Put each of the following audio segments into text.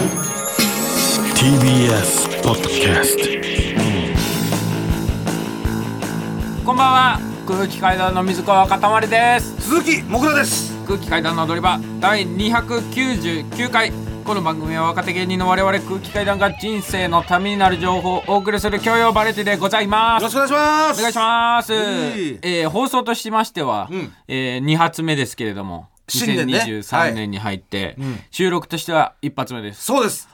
TBS ポッドキャストこんばんは。空気階段の水川かたまりです。鈴木もぐらです。空気階段の踊り場。第299回。この番組は若手芸人の我々空気階段が人生のためになる情報をお送りする教養バラエティでございます。よろしくお願いします。お願いします、いえー放送としましては、うん。え2発目ですけれども新年ね。2023年に入って、うん。収録としては一発目です。そうです。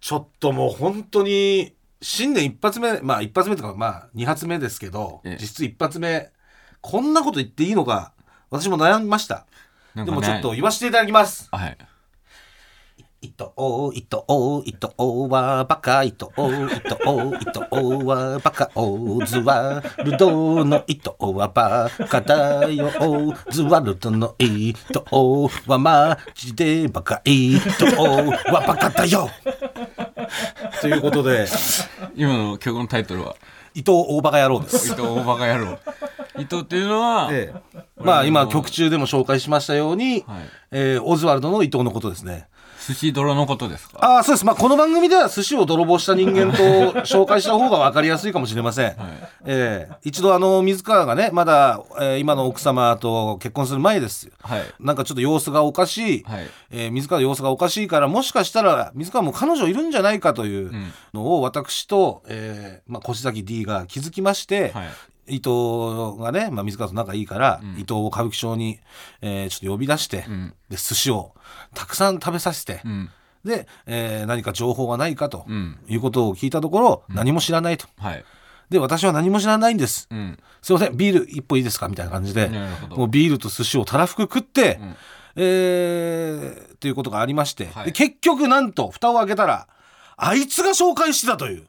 ちょっともう本当に新年一発目まあ一発目とかまあ二発目ですけど、ええ。実質一発目こんなこと言っていいのか私も悩みました、でもちょっと言わせていただきます。はい糸お糸お糸おはバカ糸お糸お糸おはバカオズワルドの糸はバカだよズワルドの糸はマジでバカ糸はバカだよということで今の曲のタイトルは？伊藤大バカ野郎です伊藤大バカ野郎伊藤っていうのは、ええ。まあ今曲中でも紹介しましたように、はい。えーオズワルドの伊藤のことですね寿司泥のことですか？ああそうです、まあ、この番組では寿司を泥棒した人間と 紹介した方が分かりやすいかもしれません、ええ一度あの水川がねまだ、えー今の奥様と結婚する前ですはい。なんかちょっと様子がおかしい、はい。えー水川の様子がおかしいからもしかしたら水川も彼女いるんじゃないかというのを私と、えーまあ、越崎 D が気づきまして、はい伊藤がね、まあ、水川と仲いいから、ん。伊藤を歌舞伎町に、えーちょっと呼び出して、うん。で寿司をたくさん食べさせて、うん。で、えー何か情報がないかとうん。いうことを聞いたところ、何も知らないと。はい。で、私は何も知らないんです。うん。すいません、ビール一本いいですか？みたいな感じで、もうビールと寿司をたらふく食って、ん。えー、ということがありまして、はい。で結局なんと、蓋を開けたら、あいつが紹介してたという。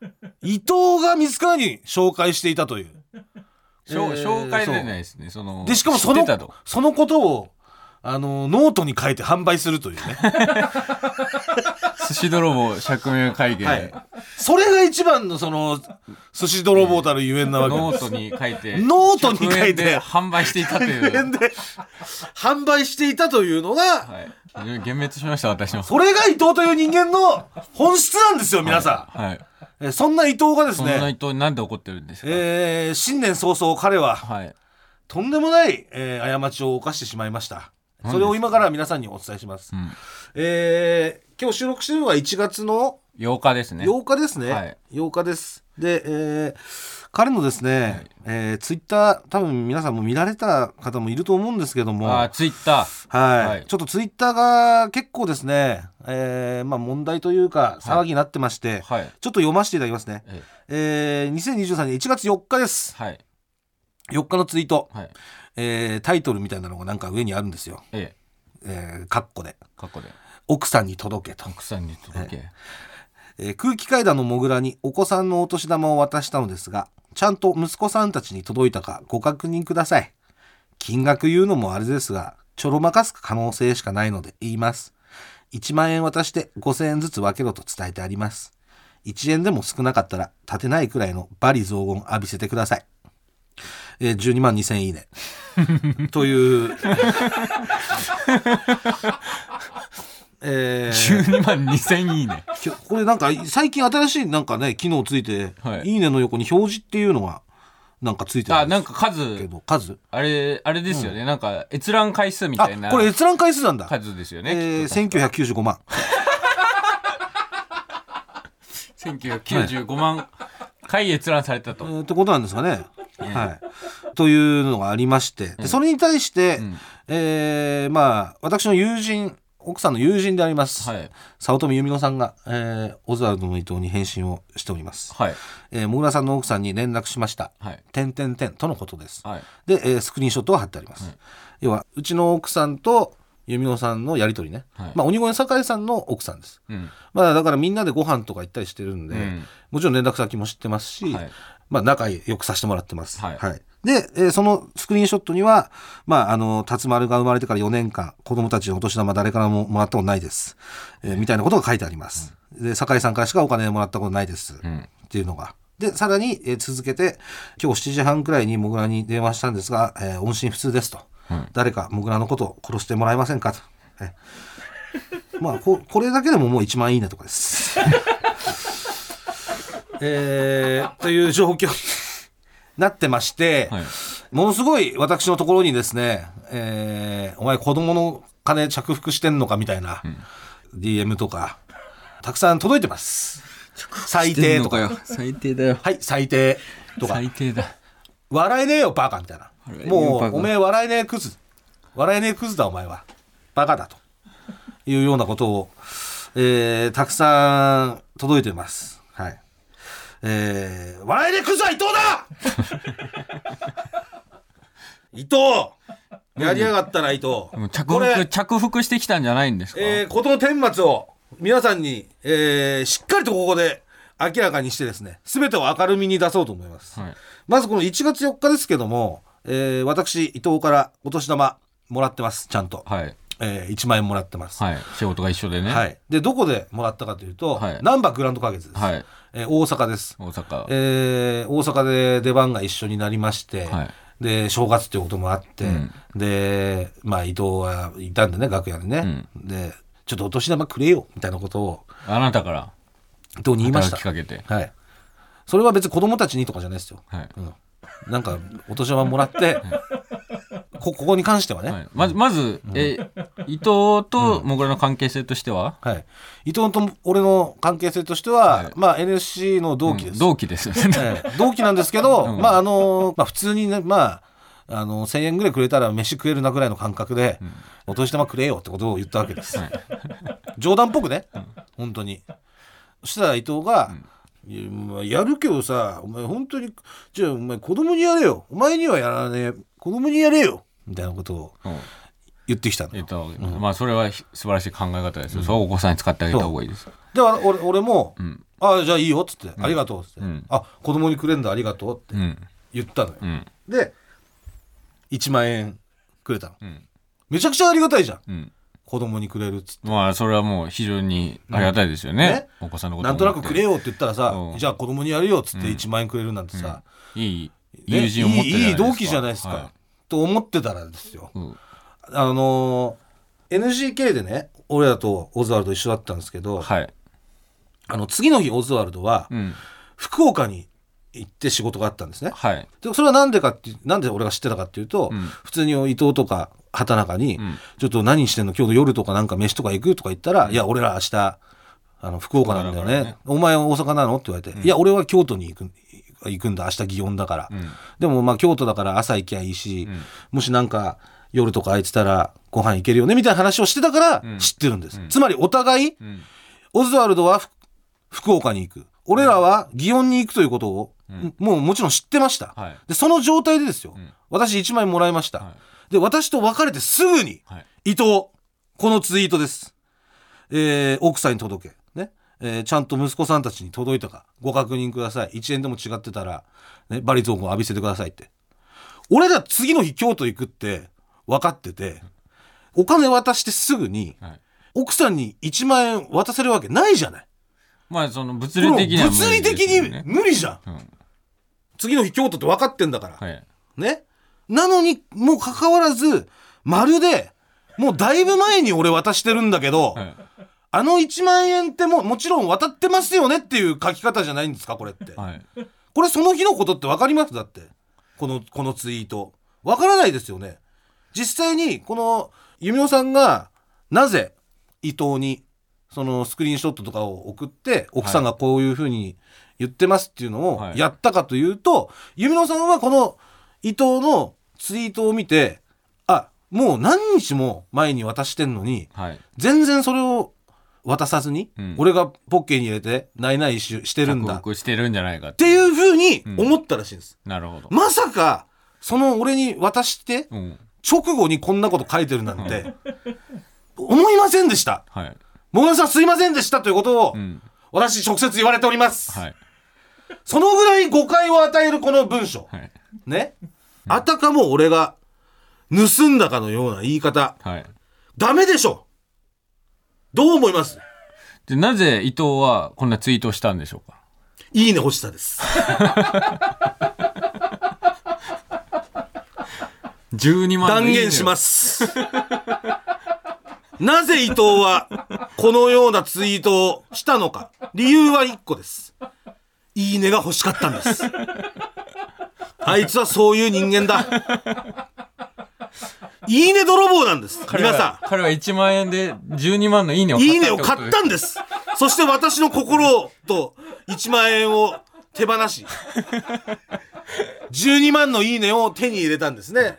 伊藤が水川に紹介していたという。紹介じゃないですねそので、しかもそのそのことを、あの、ノートに書いて販売するというね。寿司泥棒釈明会見、はい。それが一番のその寿司泥棒たるゆえんなわけ。ノートに書いてノートに書いて。100円で販売していたという、円で販売していたというのがはい、幻滅しました私も。それが伊藤という人間の本質なんですよ皆さん、はい。えそんな伊藤がですそんな伊ね、藤になんで怒ってるんですか、えー新年早々彼ははい。とんでもない、えー過ちを犯してしまいました。それを今から皆さんにお伝えします、うん、えー今日収録してるのは1月の？8日ですね。8日ですね、はい。8日です。で、えー彼のですね、えーツイッター多分皆さんも見られた方もいると思うんですけども。あツイッター。はい、はい。ちょっとツイッターが結構ですね、えーまあ、問題というか騒ぎになってまして、はい。ちょっと読ませていただきますね、ええー、2023年1月4日です。はい。4日のツイート、はい。えータイトルみたいなのがなんか上にあるんですよ、ええ。ー、カッコで。過去で「奥さんに届け」と、奥さんに届け、えー空気階段のモグラにお子さんのお年玉を渡したのですがちゃんと息子さんたちに届いたかご確認ください。金額言うのもあれですがちょろまかす可能性しかないので言います。1万円渡して5000円ずつ分けろと伝えてあります。1円でも少なかったら立てないくらいの罵詈雑言浴びせてください。えー12万2000いいね。というえー。12万2000いいね。これなんか最近新しいなんかね機能ついて、はい。い、いねの横に表示っていうのがなんかついてるあなんですか数数。あれあれですよね、なんか閲覧回数みあたいな。これ閲覧回数なんだ、数ですよね、えー、1995万。1995万回閲覧されたと、えーってことなんですかね、はい、というのがありまして。でそれに対して、ん。えーまあ私の友人奥さんの友人であります、はい。早乙女由美乃さんが、えーオズワルドの伊藤に返信をしております、はい。えー、もぐらさんの奥さんに連絡しました、はい。点々点とのことです、はい。で、えースクリーンショットが貼ってあります、要はうちの奥さんと由美乃さんのやり取りね、はい。まあ鬼越酒井さんの奥さんです。うん。まあだからみんなでご飯とか行ったりしてるんで、うん。もちろん連絡先も知ってますし、はい。まあ仲良くさせてもらってます。はいで、えーそのスクリーンショットには、まあ、あの、辰丸が生まれてから4年間、子供たちのお年玉誰からももらったことないです。えーみたいなことが書いてあります。で、酒井さんからしかお金もらったことないです。んっていうのが。で、さらに、えー続けて、今日7時半くらいにモグラに電話したんですが、えー音信不通ですと。誰かモグラのことを殺してもらえませんかと。えまあここれだけでももう1万いいねとかです。えー、という状況になってまして、はいものすごい私のところにですね、えーお前子供の金着服してんのかみたいな、DM とか、たくさん届いてます。最低とか。よ最低だよはい、最低とか。最低だ笑えねえよ、バカみたいなもうおめえ笑えねえクズ。笑えねえクズだ、お前は。バカだと。いうようなことを、えーたくさん届いてます。はい。えー笑えねえクズは伊藤だ 伊藤やりやがったな、伊藤。着これ服着服してきたんじゃないんですか、えー、ことの顛末を皆さんに、えーしっかりとここで明らかにしてですね、すべてを明るみに出そうと思います。はいまずこの1月4日ですけども、えー私、伊藤からお年玉もらってます、ちゃんと。はいえー1万円もらってます。はい仕事が一緒でねはい。で、どこでもらったかというと、はい難波グランド花月です。はいえー大阪です。大阪。えー大阪で出番が一緒になりまして、はい。で正月ということもあって、うん。でまあ伊藤はいたんでね楽屋でね、でちょっとお年玉くれよみたいなことをあなたから。伊藤に言いました。かけて。はい。それは別に子供たちにとかじゃないですよ、はい。うん、なんかお年玉もらって、こここに関してはね、はい、まずまず、え伊藤ともぐらの関係性としては、はい、伊藤と俺の関係性としては、はい。まあ NSC の同期です、同期ですよね。ええ。同期なんですけど、うん。まああのまあ普通にねまああの1000円ぐらいくれたら飯食えるなぐらいの感覚で、お年玉くれよってことを言ったわけです、冗談っぽくね、本当に。そしたら伊藤が、いやまあやるけどさお前本当にじゃあお前子供にやれよ。お前にはやらねえ。子供にやれよみたいなことをうん。言ってきたの言ったわけまあそれはひ素晴らしい考え方ですよ、そうお子さんに使ってあげた方がいいです。よで俺俺も、ん。ああじゃあいいよっつって、ありがとうっつって、ん。あ子供にくれんだありがとうってうん。言ったのよ、うん。で1万円くれたの、ん。めちゃくちゃありがたいじゃん。うん。子供にくれるっつって。まあそれはもう非常にありがたいですよね,、ね。お子さんのことなんとなくくれよよって言ったらさ、うん。じゃあ子供にやるよっつって1万円くれるなんてさ、いいね友人を持ってるいい同期じゃないですか、はと思ってたらですよ。いうん。あのー NGK でね俺らとオズワルド一緒だったんですけど、はい。あの次の日オズワルドはうん。福岡に行って仕事があったんですね、はい。でそれはなんでかってなんで俺が知ってたかっていうと、うん。普通に伊藤とか畑中に、ん。ちょっと何してんの今日の夜とかなんか飯とか行くとか言ったら、いや俺ら明日あの福岡なんだよね。ね。お前は大阪なの？って言われて、いや俺は京都に行く行くんだ明日祇園だから、うん。でもまあ京都だから朝行きゃいいし、ん。もしなんか夜とか空いてたらご飯行けるよねみたいな話をしてたから知ってるんです、つまりお互い、ん。オズワルドはふ福岡に行く。俺らは祇園に行くということを、もうもちろん知ってました、はい。でその状態でですよ、ん。私1枚もらいました、はで私と別れてすぐにはい。伊藤このツイートです、えー奥さんに届け。ねえーちゃんと息子さんたちに届いたかご確認ください。1円でも違ってたら、ね、バリゾーンを浴びせてくださいって。俺ら次の日京都行くって分かっててお金渡してすぐにはい。奥さんに1万円渡せるわけないじゃない。まあその物理的には無物理的に無理じゃん、うん。次の日京都って分かってんだから、はい。ね。なのにもうかかわらずまるでもうだいぶ前に俺渡してるんだけど、はいあの1万円ってももちろん渡ってますよねっていう書き方じゃないんですかこれって、はい。これその日のことって分かります？だって。このこのツイート。分からないですよね。実際にこの弓野さんがなぜ伊藤にそのスクリーンショットとかを送って奥さんがこういうふうに言ってますっていうのをはい。やったかというと、弓野さんはこの伊藤のツイートを見てあもう何日も前に渡してんのにはい。全然それを渡さずに、うん。俺がポッケに入れてないないししてるんだ。してるんじゃないかってていうふうに思ったらしいんです、なるほど。まさかその俺に渡してうん。直後にこんなこと書いてるなんて思いませんでした。はい。もぐらさんすいませんでしたということをうん。私直接言われております、はい。そのぐらい誤解を与えるこの文章。はい。ね。あたかも俺が盗んだかのような言い方。はい。ダメでしょどう思います？でなぜ伊藤はこんなツイートをしたんでしょうか？いいね欲しさです。12万断言します。すなぜ伊藤はこのようなツイートをしたのか？理由は1個です。いいねが欲しかったんです。あいつはそういう人間だいいね泥棒なんです。皆さ彼は1万円で12万のいいねをんいいねを買ったんです。そして私の心と1万円を手放し12万のいいねを手に入れたんですね。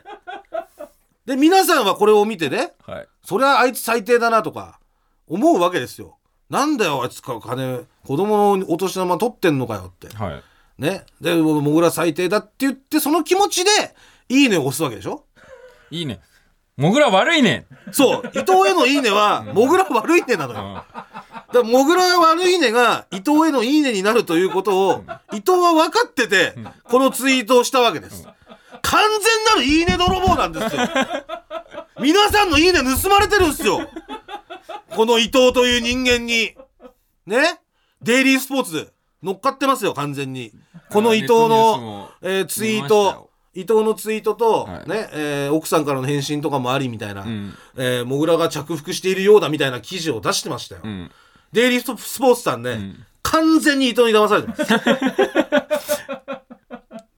で皆さんはこれを見てねはい。そりゃあいつ最低だなとか思うわけですよ。なんだよあいつか金子供のお年玉取ってんのかよって。はい。ね。でもぐら最低だって言ってその気持ちでいいねを押すわけでしょいいね。もぐら悪いね。そう。伊藤へのいいねはもぐら悪いねなのよ。うん。だからもぐら悪いねが伊藤へのいいねになるということを伊藤は分かっててこのツイートをしたわけです。完全なるいいね泥棒なんですよ。皆さんのいいね盗まれてるんですよ。この伊藤という人間に。ね？デイリースポーツで乗っかってますよ完全に。この伊藤のも、えーツイート伊藤のツイートと、はい。ねえー奥さんからの返信とかもありみたいな、ん。えーモグラが着服しているようだみたいな記事を出してましたよ、うん。デイリースポーツさんね、完全に伊藤に騙されてます。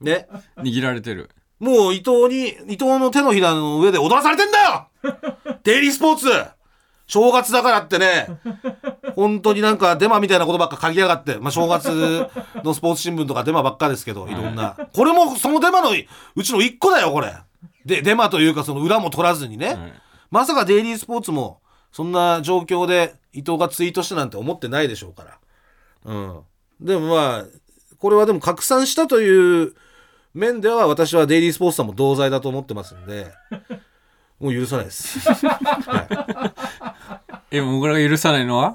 ね。握られてる。もう伊藤に、伊藤の手のひらの上で踊らされてんだよ！デイリースポーツ正月だからってね、本当になんかデマみたいなことばっか書きやがって、まあ正月のスポーツ新聞とかデマばっかですけど、いろんな。これもそのデマのうちの一個だよ、これ。で、デマというかその裏も取らずにね。はいまさかデイリースポーツもそんな状況で伊藤がツイートしたなんて思ってないでしょうから。うん。でもまあ、これはでも拡散したという面では私はデイリースポーツさんも同罪だと思ってますんで、もう許さないです。えもぐらが許さないのは？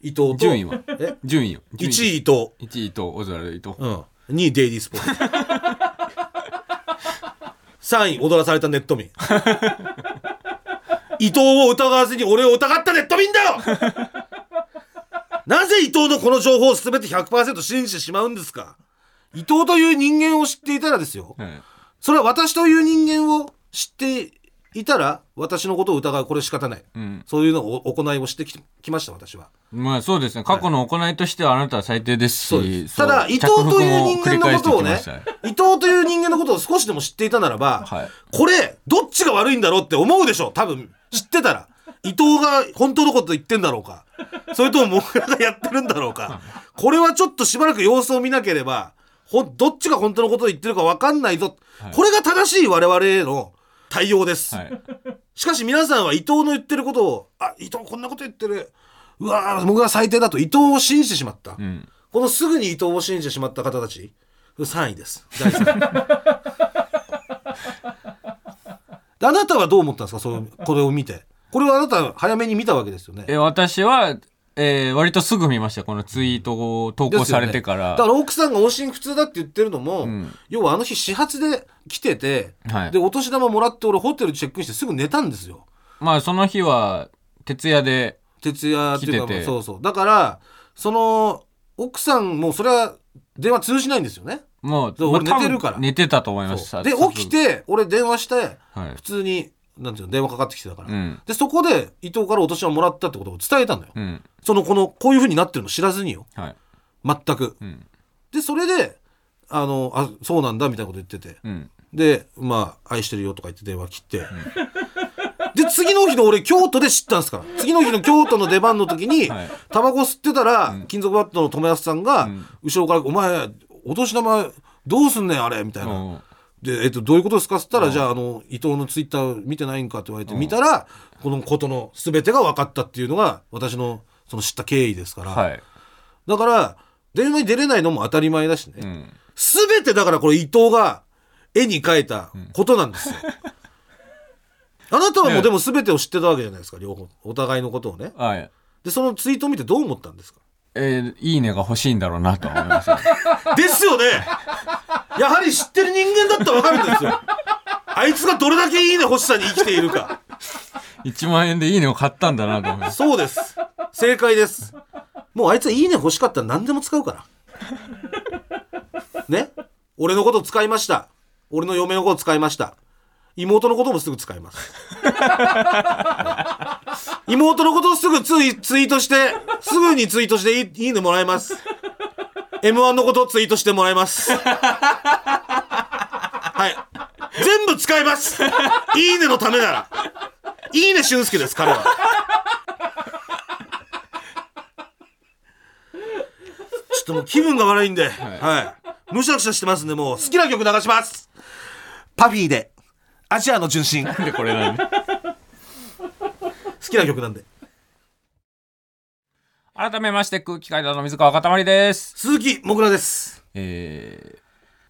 伊藤と、順位は？え？順位よ。1位伊藤、1位とオズワルド伊藤。うん、2位デイリースポーツ。3位踊らされたネット民。伊藤を疑わずに俺を疑ったネット民だよ！なぜ伊藤のこの情報を全て100%信じてしまうんですか？伊藤という人間を知っていたらですよ。はい。それは私という人間を知っていたら私のことを疑うこれ仕方ない。うん。そういうのを行いをしてききました私は。まあそうですね。過去の行いとしてはあなたは最低ですそうです。そうただ伊藤という人間のことをね伊藤という人間のことを少しでも知っていたならば、はい。これどっちが悪いんだろうって思うでしょ多分知ってたら。伊藤が本当のこと言ってんだろうか。それともモグラがやってるんだろうか。これはちょっとしばらく様子を見なければほんどっちが本当のことを言ってるか分かんないぞ、これが正しい我々への対応です、はい。しかし皆さんは伊藤の言ってることをあ伊藤こんなこと言ってる。うわー僕が最低だと伊藤を信じてしまった、うん。このすぐに伊藤を信じてしまった方たち3位です。第3位であなたはどう思ったんですか？そのこれを見て。これはあなた早めに見たわけですよね。え私は、えー割とすぐ見ましたこのツイートを投稿されてから、だから奥さんが音信不通だって言ってるのも、ん。要はあの日始発で来てて、はい。でお年玉もらって俺ホテルチェックインしてすぐ寝たんですよ。まあその日は徹夜で徹夜っていうかそうそう。だからその奥さんもそれは電話通じないんですよね。もう、俺寝てるから。寝てたと思います。そう。で起き、て俺電話してはい。普通になんていうの電話かかってきてたから、うん。でそこで伊藤からお年玉もらったってことを伝えたのよ、うん。そのこのこういうふうになってるの知らずによ。はい。全く。うん。でそれであのあそうなんだみたいなこと言ってて。うん。でまあ愛してるよとか言って電話切って、で次の日の俺京都で知ったんですから。次の日の京都の出番の時に、はい。タバコ吸ってたら、金属バットの友安さんが、ん。後ろから「お前お年玉どうすんねんあれ」みたいな。うんで、えっと、どういうことですかっつったら、じゃあ、あの、伊藤のツイッター見てないんかって言われて、見たら、このことの全てが分かったっていうのが、私の、その知った経緯ですから。はいだから、電話に出れないのも当たり前だしね。うん全てだからこれ伊藤が絵に描いたことなんですよ。あなたはもうでも全てを知ってたわけじゃないですか、両方。お互いのことをね。はいで、そのツイートを見てどう思ったんですか？えーいいねが欲しいんだろうなとは思いました ですよねやはり知ってる人間だったら分かるんですよ。あいつがどれだけいいね欲しさに生きているか。1万円でいいねを買ったんだなと思いますそうです。正解です。もうあいつはいいね欲しかったら何でも使うから。ね？俺のこと使いました。俺の嫁のこと使いました。妹のこともすぐ使います。妹のことをすぐツイツイートして、すぐにツイートしていいいいねもらえます。M1 のことをツイートしてもらえます。はい。全部使いますいいねのためなら。いいね俊介です、彼は。ちょっともう気分が悪いんで、はい。むしゃくしゃしてますんで、もう好きな曲流しますパフィーで、アジアの純真。好でこれなんで？きな曲なんで。改めまして空気階段の水川かたまりです。鈴木もぐらです。え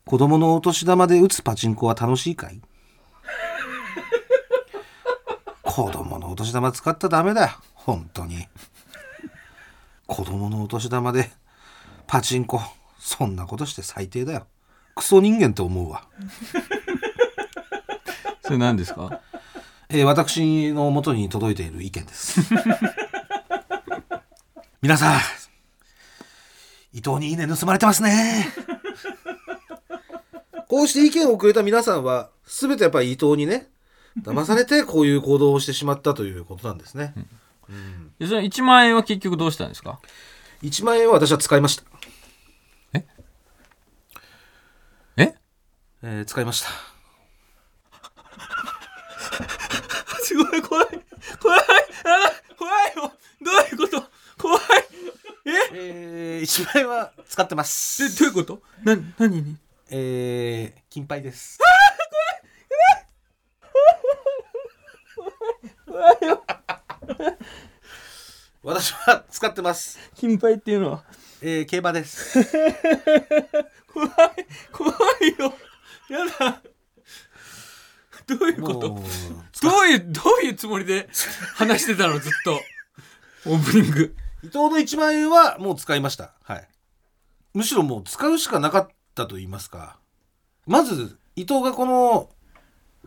子供のお年玉で打つパチンコは楽しいかい？子供のお年玉使ったらダメだよ。本当に。子供のお年玉でパチンコそんなことして最低だよ。クソ人間と思うわ、ー、それ何ですか？えー私の元に届いている意見です 皆さん伊藤にいいね盗まれてますね。こうして意見をくれた皆さんは全てやっぱり伊藤にね騙されてこういう行動をしてしまったということなんですね、でその1万円は結局どうしたんですか？1万円は私は使いました。え？え？えー使いました。すごい怖い。怖い。あ怖いよ。どういうこと？怖い。え？ー、1万円は使ってます。えどういうこと？な何に？えー、金牌です。私は使ってます。金牌っていうのは？えー、競馬です。怖い。怖いよ。やだ。どういうこと？どういうどういうつもりで話してたの？ずっと。オープニング伊藤の1万円はもう使いました。はい。むしろもう使うしかなかったと言いますか。まず伊藤がこの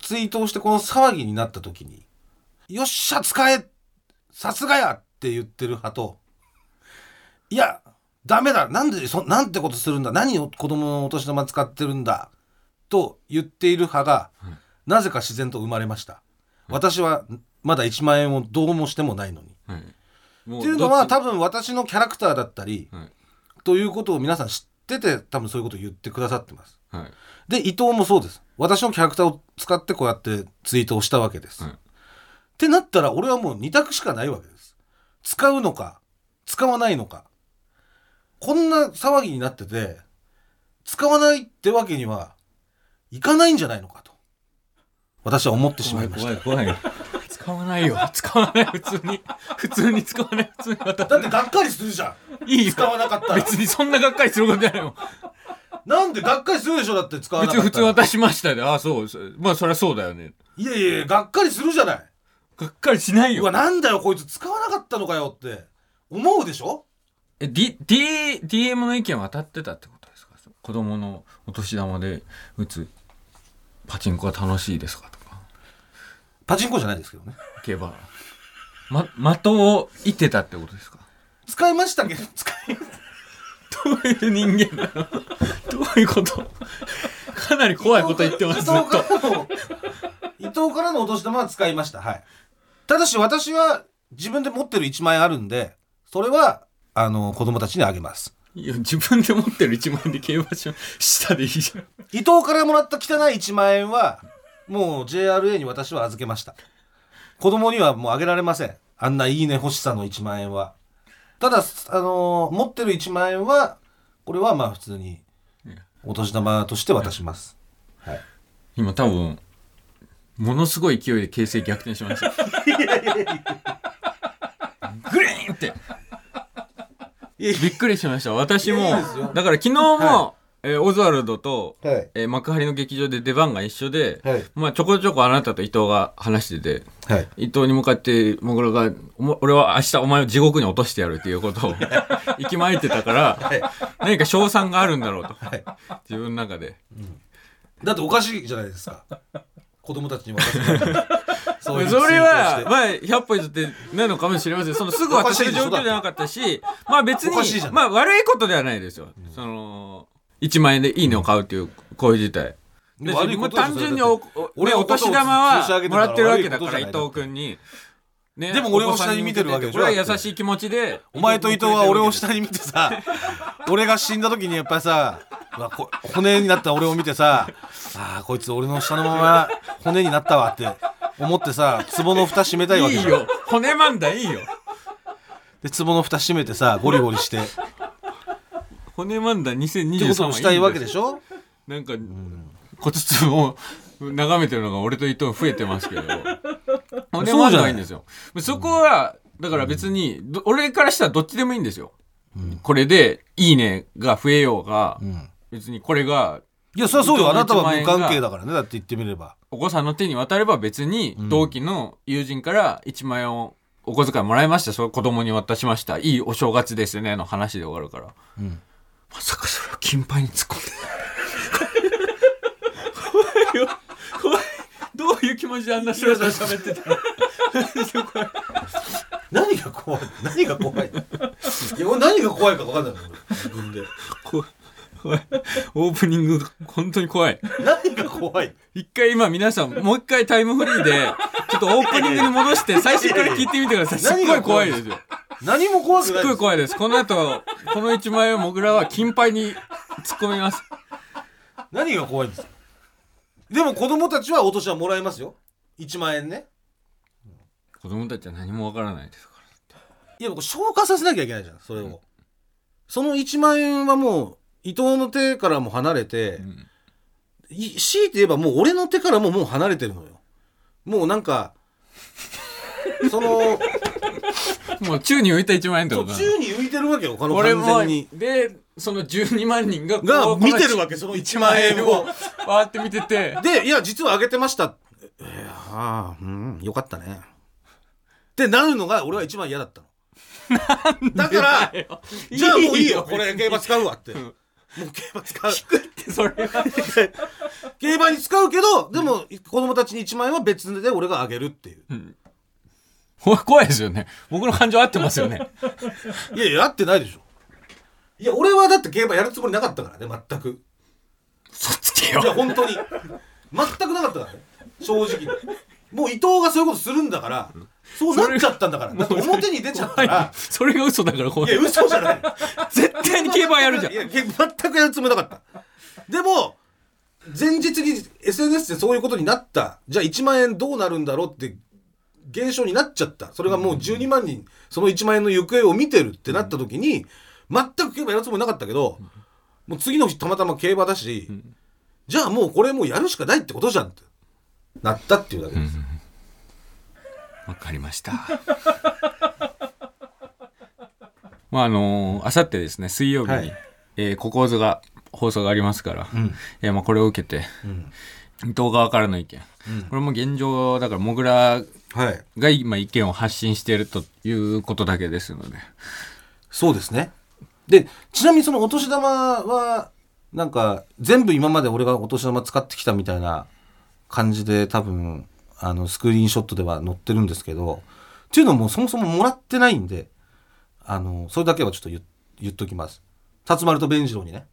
ツイートをしてこの騒ぎになった時に「よっしゃ使えさすがや!」って言ってる派と「いやダメだ。なんでそなんてことするんだ。何を子供のお年玉使ってるんだ」と言っている派が、なぜか自然と生まれました、私はまだ1万円をどうもしてもないのに。はいもっていうのは多分私のキャラクターだったり、はいということを皆さん知ってて多分そういうことを言ってくださってます。ちはいで伊藤もそうです。私のキャラクターを使ってこうやってツイートをしたわけです。はいってなったら俺はもう2択しかないわけです。使うのか使わないのか。こんな騒ぎになってて使わないってわけにはいかないんじゃないのかと私は思ってしまいました。怖い怖い使わないよ。使わない。普通に。普通に使わない。普通に渡だってがっかりするじゃん。いいよ。使わなかったら。別にそんながっかりすることじゃないもん。なんでがっかりするでしょ？だって使わなかったら。普通普通渡しましたで。ああそう。まあそりゃそうだよね。いやいやがっかりするじゃない。がっかりしないうわ、よなんだよ、こいつ使わなかったのかよって。思うでしょ？え D, D DM の意見は当たってたってことですか？子供のお年玉で打つ。パチンコは楽しいですかとか？パチンコじゃないですけどね。競馬ま的を射ってたってことですか？使いましたけど、使い、どういう人間なの？どういうこと？かなり怖いこと言ってますずっ伊藤とからの、伊藤からのお年玉は使いました。はい。ただし私は自分で持ってる1万円あるんで、それは、あの、子供たちにあげます。いや自分で持ってる1万円で競馬場下でいいじゃん伊藤からもらった汚い1万円は、もう JRA に私は預けました。子供にはもうあげられません。あんないいね欲しさの1万円は。ただ、あのー持ってる1万円は、これはまあ普通にお年玉として渡します。はい。今多分ものすごい勢いで形勢逆転しました グリーンっていやいびっくりしました私もいやいいですよだから昨日も、はえーオズワルドと、はい。えー幕張の劇場で出番が一緒で、はい。まあ、ちょこちょこあなたと伊藤が話しててはい。伊藤に向かってもぐらが俺は明日お前を地獄に落としてやるっていうことを 息巻いてたから、何か賞賛があるんだろうと、自分の中で。だっておかしいじゃないですか。子供たちに渡す。そういうそれは、ツイートをして。まあ、100歩譲ってなのかもしれません。そのすぐ渡せる状況じゃなかったし、まあ別に、ん。まあ悪いことではないですよ。その、1万円でいいねを買うっていう行為自体。で単純にお、お俺ね、お年玉はもらってるわけだから、伊藤君に。ねでも俺を下に見てるわけでしょこれは優しい気持ちでお前と伊藤は俺を下にに見てさ 俺が死んだ時にやっぱりさ骨になった俺を見てさあーこいつ俺の下のまま骨になったわって思ってさ壺の蓋閉めたいわけいいよ。骨マンダいいよ。で壺の蓋閉めてさゴリゴリして骨マンダこ2023とをしたいわけでょしょ？なんか骨壺を眺めてるのが俺と伊藤増えてますけど。骨マンダはいいんですよ。そこはだから別にど俺からしたらどっちでもいいんですよ。これで「いいね」が増えようがうん。別にこれがいやそりゃそうよ。あなたは無関係だからね。だって言ってみれば。お子さんの手に渡れば別に同期の友人から1万円をお小遣いもらいました。それ子供に渡しました。いいお正月ですねの話で終わるから、んまさかそれを金牌に突っ込んで。怖いよ。怖い。どういう気持ちであんなスラスラ喋ってたの？何が怖い何が怖いいや俺何が怖いか分かんない自分で。怖い オープニング本当に怖い。何が怖い？一回今皆さんもう一回タイムフリーでちょっとオープニングに戻して最初から聞いてみてください。すっごい怖いですよ。何も怖くすっないです？ごい怖いです。この後、この1万円をモグラは金牌に突っ込みます。何が怖いんですか？でも子供たちはお年はもらえますよ。1万円ね。子供たちは何もわからないですかいや僕消化させなきゃいけないじゃんそれを、その1万円はもう伊藤の手からも離れて、ん。い強いて言えばもう俺の手からももう離れてるのよ。もうなんかそのら。もう宙に浮いた1万円ってそうことだ。宙に浮いてるわけよこの俺も完全に、で、その12万人が、がこう見てるわけその1万円を。わーって見てて、でいや実はあげてました。いやああうんよかったね。ってなるのが俺は一番嫌だったの。だからじゃあもういいよこれ競馬使うわって、もう競馬使う。それは、競馬に使うけどでも子供たちに1万円は別で俺があげるっていう。怖いですよね。僕の感情合ってますよね。いやいや合ってないでしょ。いや俺はだって競馬やるつもりなかったからね全く。そっつけよ。い。や本当に。全くなかったからね。正直に。もう伊藤がそういうことするんだからそうなっちゃったんだから。だって表に出ちゃったら。それが嘘だから怖い。いや嘘じゃない。絶対に競馬やるじゃん。い。やけ全くやるつもりなかった。でも前日に SNS でそういうことになった。じゃあ1万円どうなるんだろうって現象になっちゃった。それがもう12万人その1万円の行方を見てるってなった時に全く競馬やるつもりなかったけどもう次の日たまたま競馬だし、じゃあもうこれもうやるしかないってことじゃんってなったっていうだけです、わかりました。まああのあさってですね水曜日に、はい。えーココーズが放送がありますから、ん。えーまあこれを受けて、伊藤側からの意見、これも現状だからモグラはい。が今意見を発信しているということだけですので。そうですね。で、ちなみにそのお年玉は、なんか、全部今まで俺がお年玉使ってきたみたいな感じで多分、あの、スクリーンショットでは載ってるんですけど、っていうのもそもそももらってないんで、あの、それだけはちょっと言言っときます。辰丸と弁次郎にね。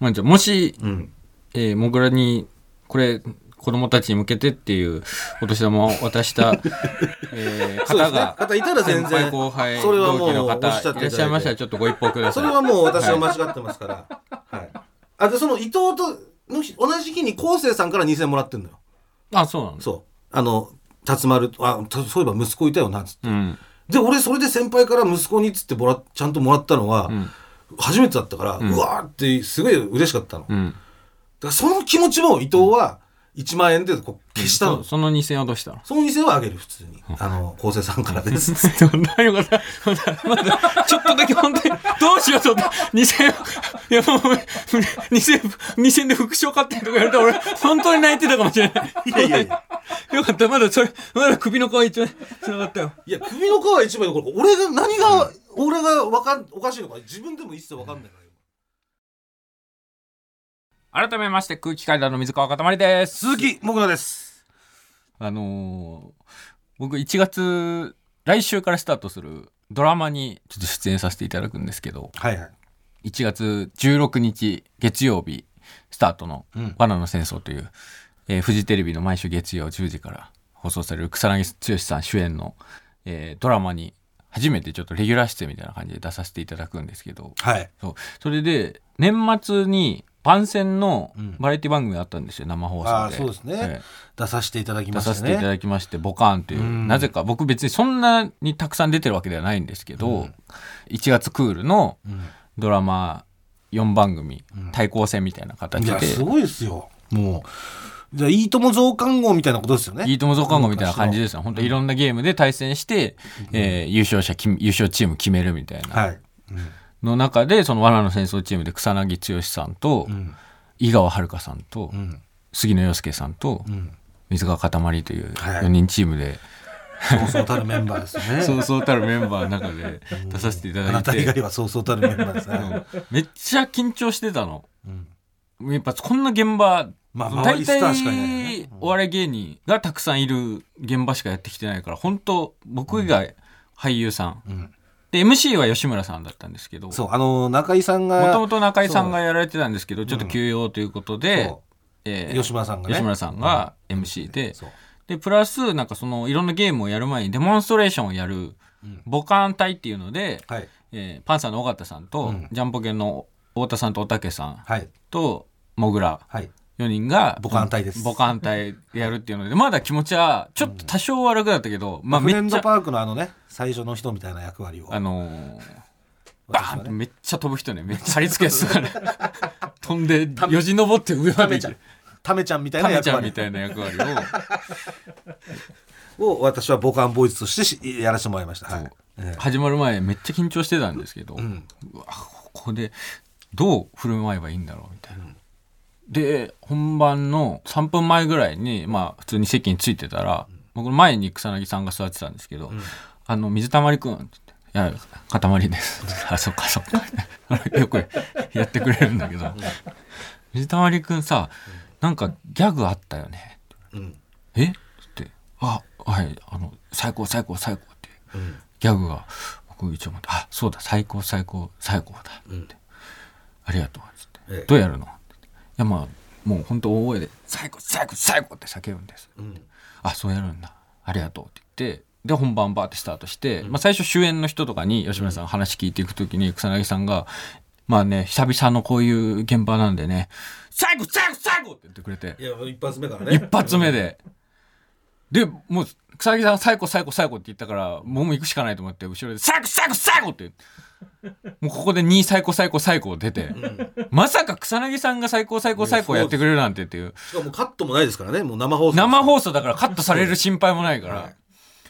まあじゃあもし、うん。えー、モグラにこれ子供たちに向けてっていうお年玉を渡した、えーそうですね方が、方いたら全然後輩それはもう同期の方いらっしゃいましたらちょっとご一報くださいそれはもう私は間違ってますから。はい。あ、で、その伊藤との日同じ日に昴生さんから2000円もらってんのよ。あそうなんですそう。あの、辰丸、あ、たそういえば息子いたよな、つって。うん。で俺それで先輩から息子にっつってもらちゃんともらったのは、ん。初めてだったから、うわーってすごい嬉しかったの、だかうんらその気持ちも伊藤は1万円でこう消したの、そその2000円はどうしたの？その店はあげる普通に、あの昴生さんからです。何よかった。ちょっとだけ本当に、どうしようと思って、2000円、いやもう、2000円、2000円で副賞買ってとか言われたら俺、本当に泣いてたかもしれない。いやいやいや。よかった、まだそれ、まだ首の皮一枚、つながったよ。いや首の皮は一枚どころか俺が何が、俺がわかんおかしいのか自分でも一切わかんないから改めまして、空気階段の水川かたまりです。鈴木もぐらです。あのー僕1月、来週からスタートするドラマにちょっと出演させていただくんですけど、はいはい。1月16日月曜日スタートのうん「罠の戦争」という、えーフジテレビの毎週月曜10時から放送される草薙剛さん主演の、えードラマに初めてちょっとレギュラー出演みたいな感じで出させていただくんですけどはいそうそれで年末に番宣のうん。バラエティ番組があったんですよ生放送で。あーそうですね。え出させていただきえました出させていたねだきましてボカーンという、うん。なぜか僕別にそんなにたくさん出てるわけではないんですけど、1月クールのうん。ドラマ4番組、うん。対抗戦みたいな形いやですごいですよ。もう。じゃあいいとも増刊号みたいなことですよね。いいとも増刊号みたいな感じですよ。本当いろんなゲームで対戦して、えー優勝者き、優勝チーム決めるみたいな。はい、の中で、その罠の戦争チームで草薙剛さんとう、ん。井川遥さんとう、ん。杉野遥亮さんとう、ん。水川かたまりというはい4人チームで、そうそうたるメンバーですよね。そうそうたるメンバーの中で出させていたあだいた以、外はそうそうたるメンバーですね、うん。めっちゃ緊張してたの。うん。やっぱこんな現場、まあ周大りスターしかいないよね。体お笑い芸人がたくさんいる現場しかやってきてないから本当僕以外俳優さんうんで MC は吉村さんだったんですけど。もそうあの中井さんがともと中井さんがやられてたんですけどちょっと休養ということでそ、えーう吉村さんがね。吉村さんが MC で。そう。でプラスなんかそのいろんなゲームをやる前にデモンストレーションをやるうん。ボカン隊っていうので、はい。えーパンサーの尾形さんと、うん。ジャンポケンの太田さんとおたけさんはい。ともぐら。はい4人がボカン隊です。ボカン隊でやるっていうのでまだ気持ちはちょっと多少は楽だったけど、まあフめっちゃレンドパークのあのね最初の人みたいな役割を。あのーバーンってめっちゃ飛ぶ人ね。めっちゃ貼り付けやつとかね 飛んでよじ登って上まで行く。タメちゃん。みたいタメな役割ちゃんみたいな役割を。を私はボカンボイスとしてしやらせてもらいました。はい。始まる前めっちゃ緊張してたんですけど、うん。うわここでどう振る舞えばいいんだろうみたいな。で本番の3分前ぐらいにまあ普通に席についてたら、僕の前に草薙さんが座ってたんですけど「あの水たまりくん」って言って「いや塊です」あそっかそっか。よくやってくれるんだけど「水たまりくんさなんかギャグあったよね」うん。え？って「あはいあの最高最高最高」って。うん。ギャグが僕一応持って「あそうだ最高最高最高だ」って「ありがとう」っつって。ええ「どうやるの?」やまあもう本当大声で「最高最高最高!」って叫ぶんですうん「あそうやるんだありがとう」って言ってで本番バーってスタートして、まあ、最初主演の人とかに吉村さんが話聞いていく時に草薙さんが「まあね久々のこういう現場なんでね最後最後最後!」って言ってくれていや一発目からね。一発目で。で、もう、草薙さん最高最高最高って言ったから、もう行くしかないと思って、後ろで最高最高最高って。もうここで2最高最高最高出て、まさか草薙さんが最高最高最高やってくれるなんてっていう。しかもカットもないですからね。もう生放送。生放送だからカットされる心配もないから、はい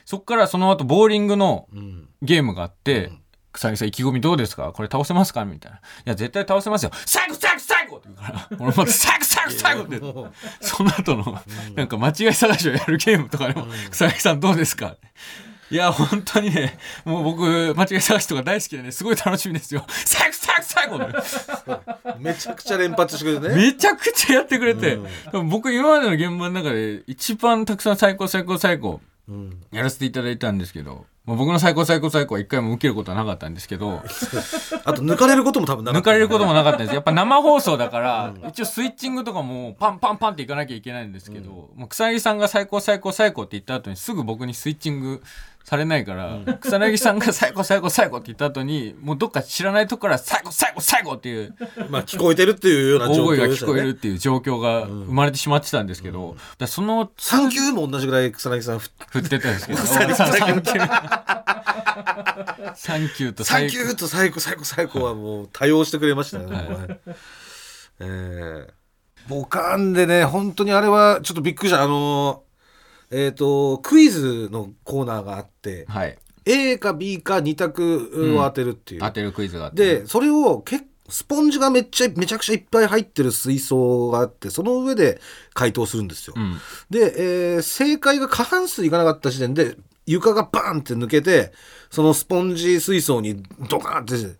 そっからその後ボーリングのうん。ゲームがあって、草薙さん意気込みどうですか？これ倒せますか？みたいな。いや、絶対倒せますよ。最高最高最高って言うから、俺また最高最高最高って。もうその後の、なんか間違い探しをやるゲームとかでも、草薙さんどうですか？いや、本当にね、もう僕、間違い探しとか大好きでね、すごい楽しみですよ。最後、最後、最後ねめちゃくちゃ連発してくれてね。めちゃくちゃやってくれて、うん。僕、今までの現場の中で一番たくさん最高、最高、最高、うん。やらせていただいたんですけど、まあ僕の最高、最高、最高は一回も受けることはなかったんですけど、あと抜かれることも多分なかった。抜かれることもなかったんです。やっぱ生放送だから、一応スイッチングとかもパンパンパンっていかなきゃいけないんですけど、もう草薙さんが最高最高最高って言った後にすぐ僕にスイッチングされないから、草薙さんが最高最高最高って言った後にもうどっか知らないとこから最高最高最高っていう まあ聞こえてるっていうような大状況声が聞こえ。るっていう状況が生まれてしまってたんですけど、だからそのサンキューも同じぐらい草薙さん振って振ってたんですけど。サンキューサンキュー。とサンキューと最高最高最高はもう多用してくれましたね。は。いええボカンでね本当にあれはちょっとびっくりした。あのえっ、とクイズのコーナーがあってはい。A か B か2択を当てるっていう、当てるクイズがあって。でそれをけスポンジがめっちゃめちゃくちゃいっぱい入ってる水槽があってその上で回答するんですよ、うん。で、えー正解が過半数いかなかった時点で床がバーンって抜けてそのスポンジ水槽にドカーンって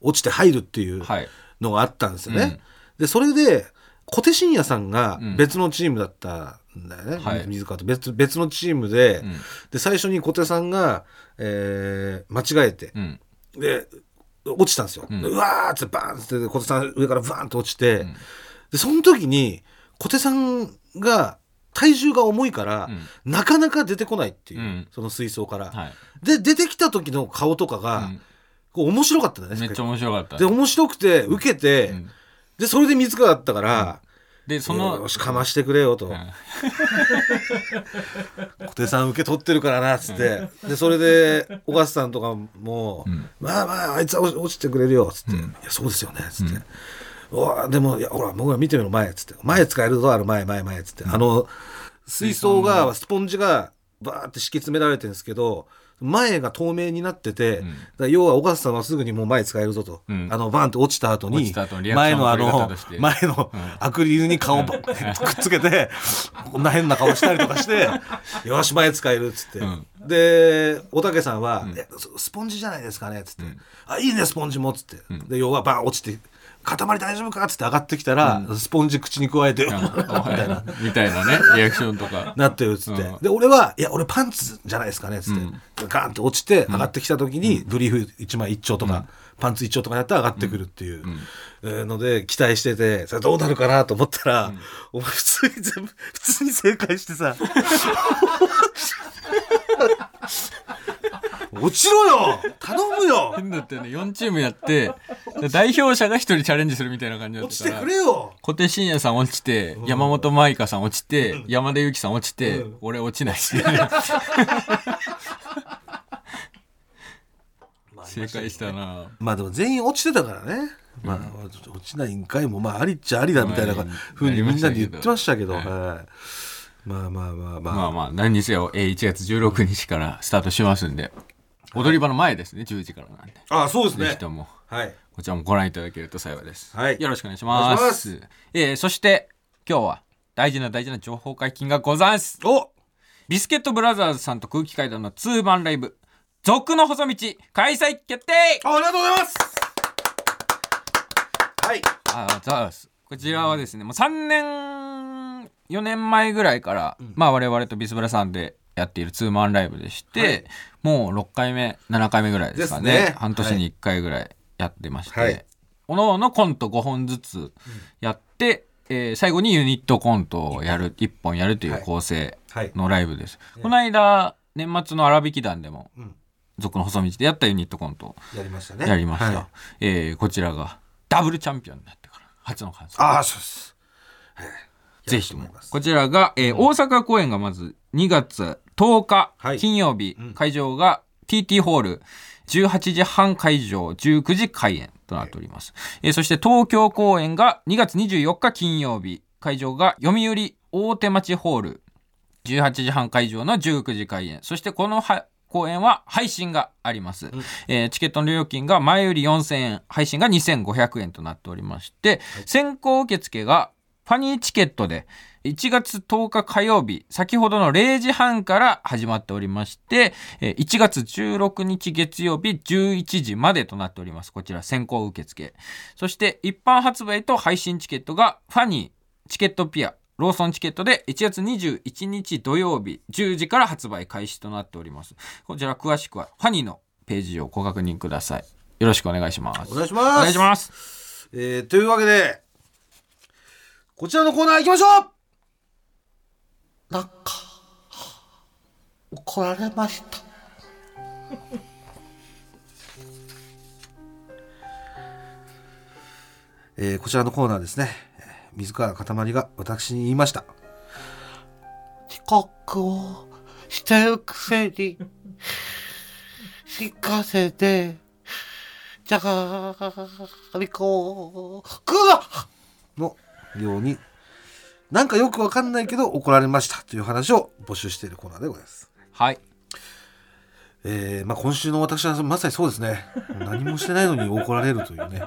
落ちて入るっていうはい。のがあったんですよね。でそれで小手伸也さんがうん。別のチームだったんだよね、はい。水川と。別別のチームで,、うん。で最初に小手さんが、えー間違えて、うん。で落ちたんですよ。ん。うわーってバーンって小手さん上からバーンと落ちて、ん。でその時に小手さんが体重が重いから、うん。なかなか出てこないっていう、うん。その水槽から、はい。で出てきた時の顔とかが、うん。こう面白かったねめっちゃ面白かった。で面白くて受けて、うん。でそれで水があったから、でそのよしかましてくれよと、うん。小手さん受け取ってるからなっつって、でそれで小笠さんとかも、ん。まあまああいつは落落ちてくれるよっつって、うん。いやそうですよねっつって、うわでもいやほら僕が見てみろ前っつって。前使えるぞある前前前っつって、あの水槽がスポンジがバーって敷き詰められてるんですけど前が透明になってて、要は小笠さんはすぐにもう前使えるぞと、うん。あのバーンって落ちた後に前のあの前のアクリルに顔ば くっつけてこんな変な顔したりとかして よし前使えるっつって、うん。でおたけさんは、ススポンジじゃないですかねっつって、あいいねスポンジもっつって、で要はバーン落ちて塊大丈夫か？っつって上がってきたら、スポンジ口に加えて、みたいな。みたいなねリアクションとか。なってるっつって、うん。で俺はいや俺パンツじゃないですかね？っつって、ガーンって落ちて上がってきた時に、ブリーフ1枚1丁とか、パンツ1丁とかやったら上がってくるっていう、えーので期待しててそれどうなるかなと思ったら、お前普通に全部普通に正解してさ 落ちろよ！頼むよ！変だったよね4チームやって代表者が1人チャレンジするみたいな感じだっ落ちてたからくれよ！小手伸也さん落ちて、山本舞香さん落ちて、山田裕貴さん落ちて、うん。俺落ちないし、正解したな。まあでも全員落ちてたからね、まあ落ちないんかいもまあありっちゃありだみたいなまあふうにみんなで言ってましたけど、はい。まあまあまあまあ、まあまあ何にせよえー1月16日からスタートしますんで踊り場の前ですね10時からなんでああそうですね。ぜひとも。はい。こちらもご覧いただけると幸いです、はい。よろしくお願いします。お願いしえーそして今日は大事な大事な情報解禁がございます。お！ビスケットブラザーズさんと空気階段のツーマンライブ。続の細道開催決定！あありがとうございます。はい。あざーす。こちらはですねもう3年4年前ぐらいから、まあ我々とビスブラさんでやっているツーマンライブでして、はい。もう6回目7回目ぐらいですかね。ね。半年に1回ぐらいやってまして、はい。おのおのコント5本ずつやって、えー最後にユニットコントをやる1本やるという構成はいのライブです、この間年末の荒引き団でもうん「族の細道」でやったユニットコントをやりましたね。やりました、はい。えーこちらがダブルチャンピオンになってから初の完成ああそうです。ぜひともこちらが、えー大阪公演がまず2月10日、はい。金曜日、うん。会場が TT ホール18時半会場19時開演となっております、えーそして東京公演が2月24日金曜日。会場が読売大手町ホール。18時半会場の19時開演。そしてこのは公演は配信があります、えーチケットの料金が前より4000円配信が2500円となっておりまして、先行受付がファニーチケットで1月10日火曜日先ほどの0時半から始まっておりましてえー1月16日月曜日11時までとなっております。こちら先行受付。そして一般発売と配信チケットがファニーチケットピアローソンチケットで1月21日土曜日10時から発売開始となっております。こちら詳しくはファニーのページをご確認ください。よろしくお願いします。お願いします。お願いします。えーというわけでこちらのコーナー行きましょうなんか、怒られました。えーこちらのコーナーですね。えー水川かたまりが私に言いました。遅刻をしてるくせに、新幹線で、じゃがりこを、くなのようになんかよくわかんないけど怒られましたという話を募集しているコーナーでございます。はい。えーまあ、今週の私はまさにそうですね。何もしてないのに怒られるというね、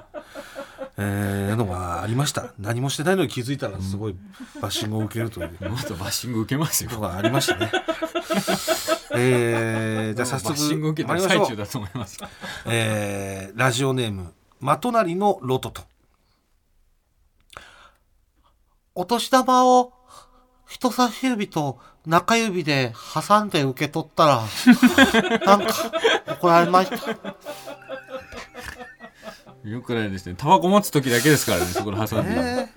えーのがありました。何もしてないのに気づいたらすごいバッシングを受けるという。もっとバッシング受けますよ。がありましたね。えーじゃあ早速バッシング受けてる参りましょう。最中だと思います。えーラジオネームまとなりのロトとお年玉を人差し指と中指で挟んで受け取ったら、なんか怒られました。よくないですね。タバコ持つ時だけですからね そこで挟んで、ね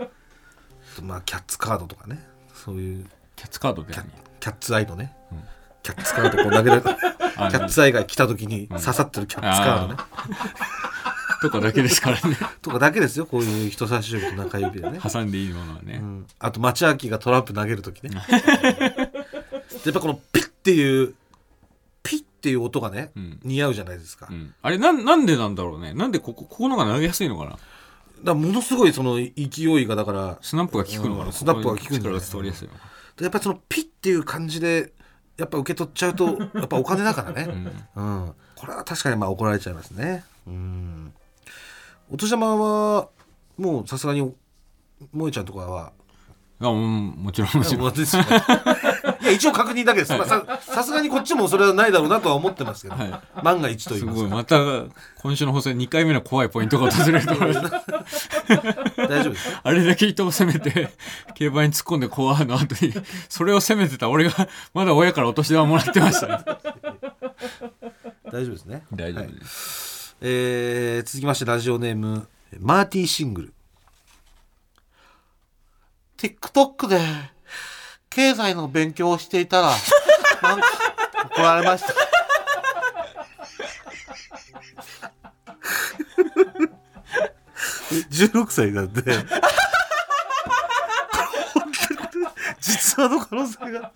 まあキャッツカードとかね。そういう。キキャッツカードでキャキャッツアイのね、うん。キャッツカードこう投げる。キあャッツアイが来た時に刺さってるキャッツカードね、とかだけですからね。とかだけですよ。こういう人差し指と中指でね、挟んでいいものはね、うん、あと町明がトランプ投げる時ね。やっぱこのピッっていうピッっていう音がね、うん。似合うじゃないですか,、うん。あれなんなんでなんだろうね。なんでここここのが投げやすいのかな？らものすごいその勢いがだからスナップが効くのかな、うん。スナップが効くんじゃない力が伝わりやすいのかやっぱりそのピッっていう感じでやっぱ受け取っちゃうとやっぱお金だからね、な、うん、これは確かにまあ怒られちゃいますね。うん。お年玉はもうさすがに萌えちゃんとかは。うん、あうんもちろんもちろん。いや一応確認だけです。まあささすがにこっちもそれはないだろうなとは思ってますけど、は万が一と言いすますか。ごい。また今週の放送で2回目の怖いポイントが訪れると思います大丈夫ですか？あれだけ人を責めて競馬に突っ込んで怖いの後にそれを責めてた。俺がまだ親からお年玉もらってましたね。大丈夫ですね。大丈夫はいです、えー続きましてラジオネームマーティーシングル。TikTok で経済の勉強をしていたら、なんか怒られました。16歳なんで 実話の可能性が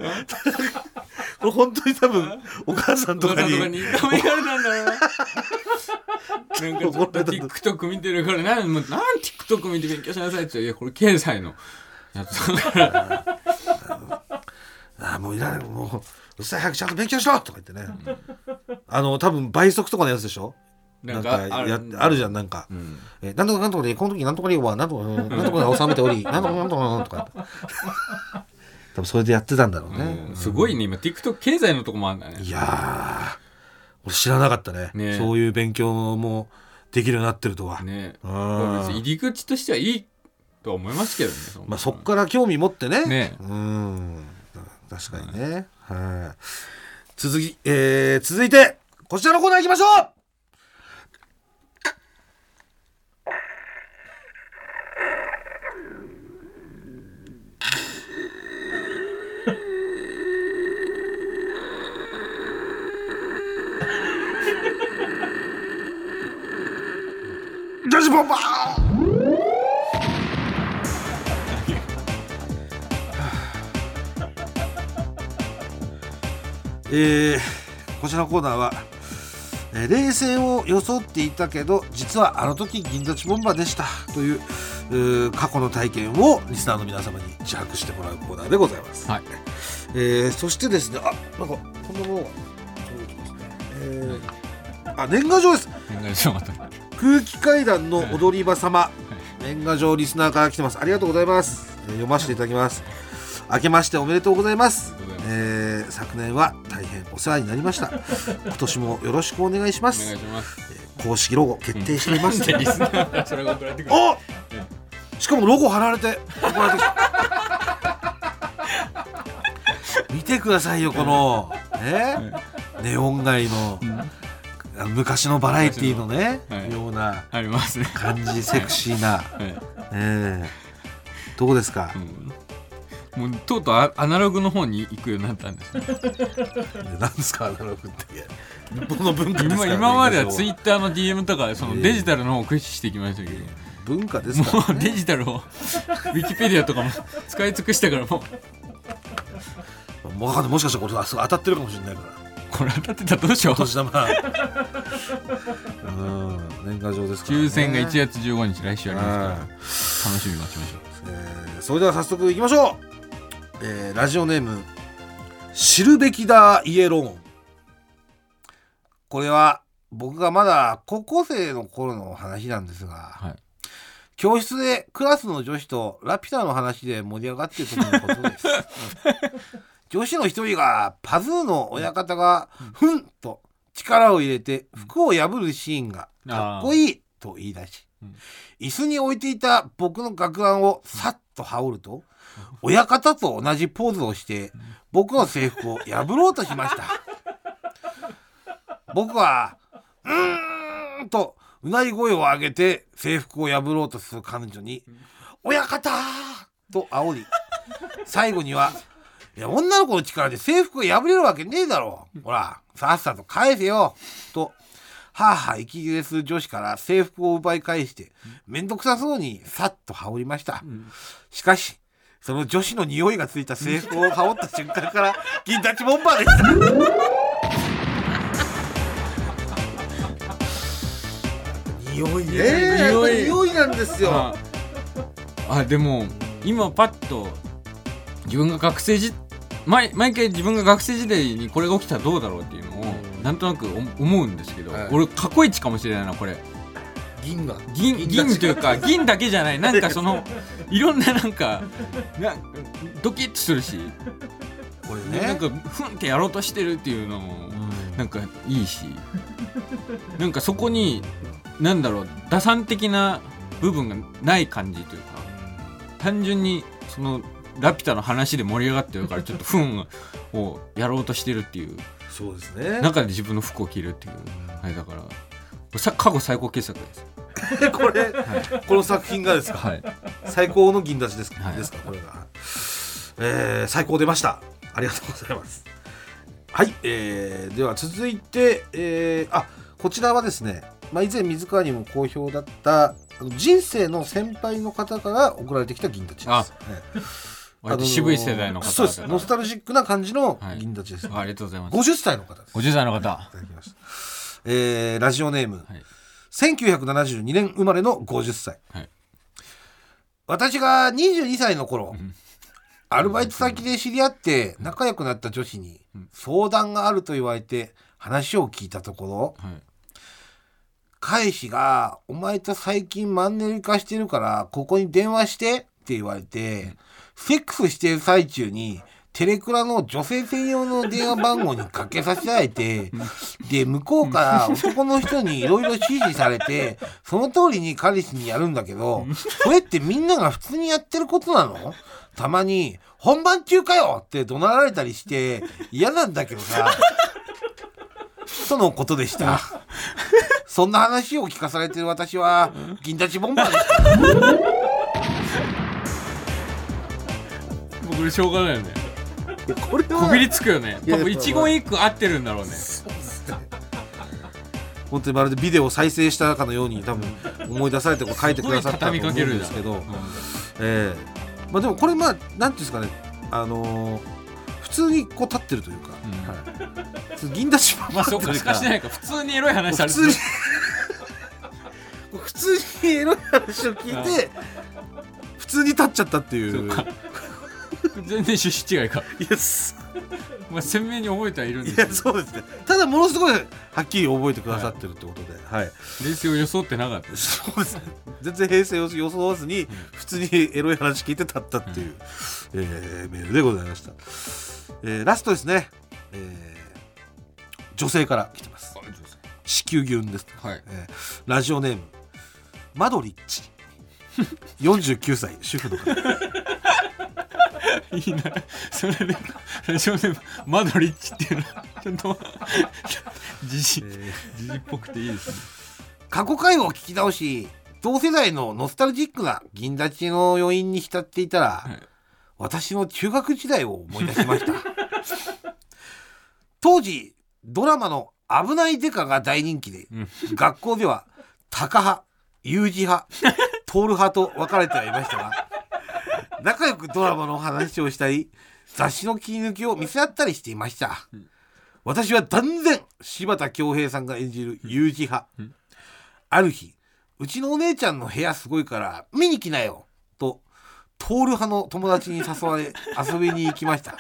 これ本当に多分お母さんとかに。お母さんとかに。痛められたんだろうななんかちょっと TikTok 見てるからなんもうなん TikTok 見て勉強しなさいって。いやこれ経済の。やつだからああもういらない。もううるさい早くちゃんと勉強しろとか言ってね、あの多分倍速とかのやつでしょ？なんかやある。じゃんなんか、うん。えーなんとかなんとかでこの時なんとか理はなんとかなんとかで収めておりなんとかなんとかなんとか多分それでやってたんだろうね、うん。すごいね。今 TikTok 経済のとこもあるんだね。いやー。俺知らなかったね。ね。そういう勉強もできるようになってるとは、ね。入り口としてはいいとは思いますけどねまあ、そっから興味持ってね。ね。うん。確かにね、はい。続き、えー続いてこちらのコーナー行きましょう女子ボンバーえーこちらのコーナーは、えー冷静を装っていたけど実はあの時銀座チボンバーでしたという過去の体験をリスナーの皆様に自白してもらうコーナーでございます、はい。えーそしてですねあなんかこんなものが届いてますね、えーあ年賀状です。年賀状また空気階段の踊り場様、年賀状リスナーから来てます。ありがとうございます、えー読ませていただきます。明けましておめでとうございます。えー昨年は大変お世話になりました。今年もよろしくお願いします。いします。公式ロゴ決定しています、でリスナーがそれが送られてくる。おしかもロゴ貼られて送られてきた。見てくださいよこの。ねネオン街の。あの昔のバラエティーのね、はい。ようなありますね。感じセクシーな、はい。ええ。どうですか、うん。もうとうとうアアナログの方に行くようになったんですね。何ですか？アナログって。日本の文化ですから今今まではツイッッターの DM とかそのデジタルの方を駆使してきましたけど、文化ですか？もら、うデジタルをウィキペディアとかも使い尽くしたからもう。もしかしたらこれ当たってるかもしれないからこれ当たってたらどうしよう。お年玉。うん。年賀状ですから、ね、抽選が1月15日来週ありますから。楽しみに待ちましょう。えーそれでは早速いきましょう、えーラジオネーム知るべきだイエロー。ンこれは僕がまだ高校生の頃の話なんですが、はい。教室でクラスの女子とラピュタの話で盛り上がっている時のことです 女子の一人がパズーの親方がふんと力を入れて服を破るシーンがかっこいいと言い出し、うん。椅子に置いていた僕の学ランをさっと羽織ると、親方と同じポーズをして僕の制服を破ろうとしました。僕は「うーん」とうなり声を上げて制服を破ろうとする彼女に「親方!」と煽り最後にはいや女の子の力で制服が破れるわけねえだろ。ほらさっさと返せよ。とはあはあ息切れする女子から制服を奪い返して面倒くさそうにさっと羽織りました、しかしその女子の匂いがついた制服を羽織った瞬間から銀立ちボンバーでした。匂いね。匂い。匂いなんですよ。あ。あでも今パッと自分が学生時毎毎回自分が学生時代にこれが起きたらどうだろうっていうのをなんとなく思思うんですけど、はい。俺過去一かもしれないなこれ。銀が銀銀というか 銀だけじゃない。なんかそのいろんななんかなドキッとするし、これね。なんかふんってやろうとしてるっていうのもなんかいいし。なんかそこになんだろう打算的な部分がない感じというか。単純にそのラピュタの話で盛り上がってるからちょっとフンをやろうとしてるっていう。そうですね。中で自分の服を着るっていうあれだからさ過去最高傑作です。これ、この作品がですか、はい。最高の銀立ちですか,、はい。ですか？これが、えー最高出ました。ありがとうございます。はい、えーでは続いて、えーあこちらはですね、まあ、以前水川にも好評だった人生の先輩の方から送られてきた銀立ちです割と渋い世代の方そうです。ノスタルジックな感じのはい。銀立ちです、あありがとうございます。50歳の方です。50歳の方。いただきました。えーラジオネーム、はい。1972年生まれの50歳、はい。私が22歳の頃、ん。アルバイト先で知り合って仲良くなった女子に相談があると言われて話を聞いたところはい。彼氏が「お前と最近マンネリ化してるからここに電話して」って言われてセックスしてる最中にテレクラの女性専用の電話番号にかけさせられて で向こうから男の人にいろいろ指示されてその通りに彼氏にやるんだけどそれってみんなが普通にやってることなの？たまに「本番中かよ!」って怒鳴られたりして嫌なんだけどさとのことでした。そんな話を聞かされてる私は銀立ちボンバーでした。これしょうがないよね。これこびりつくよね。多分一言一句合ってるんだろうね。本当にまるでビデオを再生したかのように多分思い出されてこう書いてくださったと思うんですけど、ええ。まあでもこれまあなんていうんですかね。あのー普通にこう立ってるというか、うん。はい。銀立ちボンバまあそうかしかしないか。普通にエロい話されて普通に。普通にエロい話を聞いて普通に立っちゃったっていう全然趣旨違いか、いやすまあ、鮮明に覚えてはいるんですいけど。やそうですね。ただものすごいはっきり覚えてくださってるってことで。はい。冷静を装ってなかったです。そうですね。全然平成を装わずに、普通にエロい話聞いて立ったっていう、えーメールでございました。えーラストですね、えー女性から来てます。子宮牛です。はい。えーラジオネーム、マドリッチ。49歳、主婦の方。いいな。それでラジオネームマドリッチっていうの。はちょっとじじえー。じじっぽくていいですね。過去回を聞き直し、同世代のノスタルジックな銀立ちの余韻に浸っていたら、はい。私の中学時代を思い出しました。当時ドラマの「危ないデカ」が大人気で、うん。学校ではタカ派ユージ派トール派と分かれてはいましたが仲良くドラマの話をしたり雑誌の切り抜きを見せ合ったりしていました、私は断然柴田恭平さんが演じるユージ派、うんある日うちのお姉ちゃんの部屋すごいから見に来なよとトール派の友達に誘われ 遊びに行きました。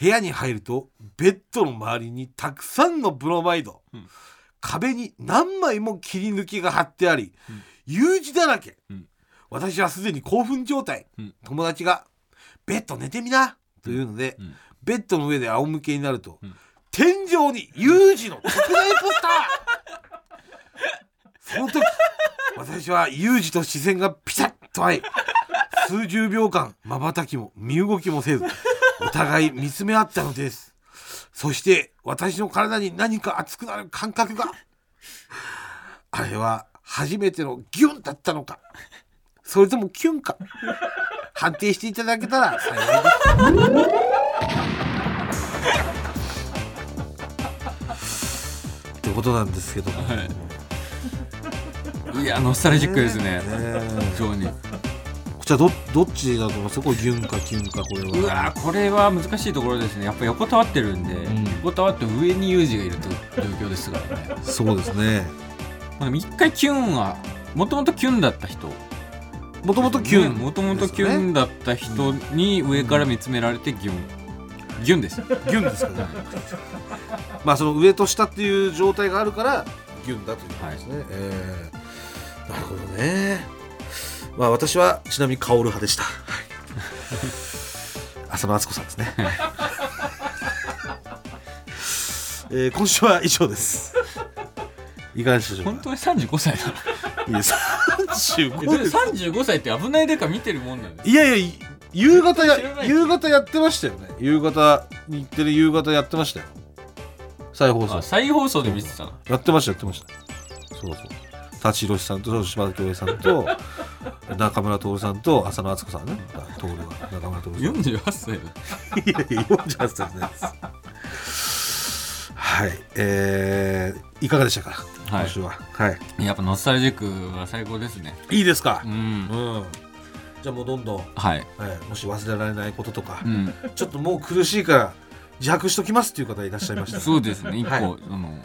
部屋に入るとベッドの周りにたくさんのブロマイド、うん壁に何枚も切り抜きが貼ってあり、U 字だらけ、うん私はすでに興奮状態、うん。友達が「ベッド寝てみな」というので、うん。ベッドの上で仰向けになると、ん。天井に U 字の 特大ポスター。その時私は U 字と視線がピタッと合い数十秒間瞬きも身動きもせずお互い見つめ合ったのです。そして私の体に何か熱くなる感覚があれは初めてのギュンだったのかそれともキュンか。判定していただけたら幸いです。ってことなんですけど。も、ねいやノスタルジックですね。え。非常に。こちらどどっちだと思います？これギュンかキュンかこれは。うわーこれは難しいところですね。やっぱ横たわってるんで、ん。横たわって上にユージがいるという状況ですからね。そうですね。まあでも一回キュンはもともとキュンだった人もともとキュン。もともとキュンだった人に上から見つめられてギュン。ギュンです。よギュンですかね。まあその上と下っていう状態があるからギュンだということですね、えー。なるほどね。まあ私はちなみに薫派でした、はい、浅野敦子さんですね。えー今週は以上です。いかがでしょうか？本当に35歳な。のいや35です35歳って危ないでか見てるもんなんですいやいやい夕方やない夕方やってましたよね。夕方日テレ夕方やってましたよ。再放送。あ再放送で見てたの？やってましたやってました。そうそう。舘ひろしさんと柴田恭平さんと 中村徹さんと浅野敦子さんね。徹が中村徹さん。48歳だ。いやいや48歳ですはい。えー、いかがでしたか、はい。今週は。はい。やっぱノスタルジックは最高ですね。いいですか？う、ん。うん。じゃあもうどんどん、はい。はい、もし忘れられないこととか、うん。ちょっともう苦しいから自白しときますっていう方いらっしゃいました。らそうですね。一個、はい。あの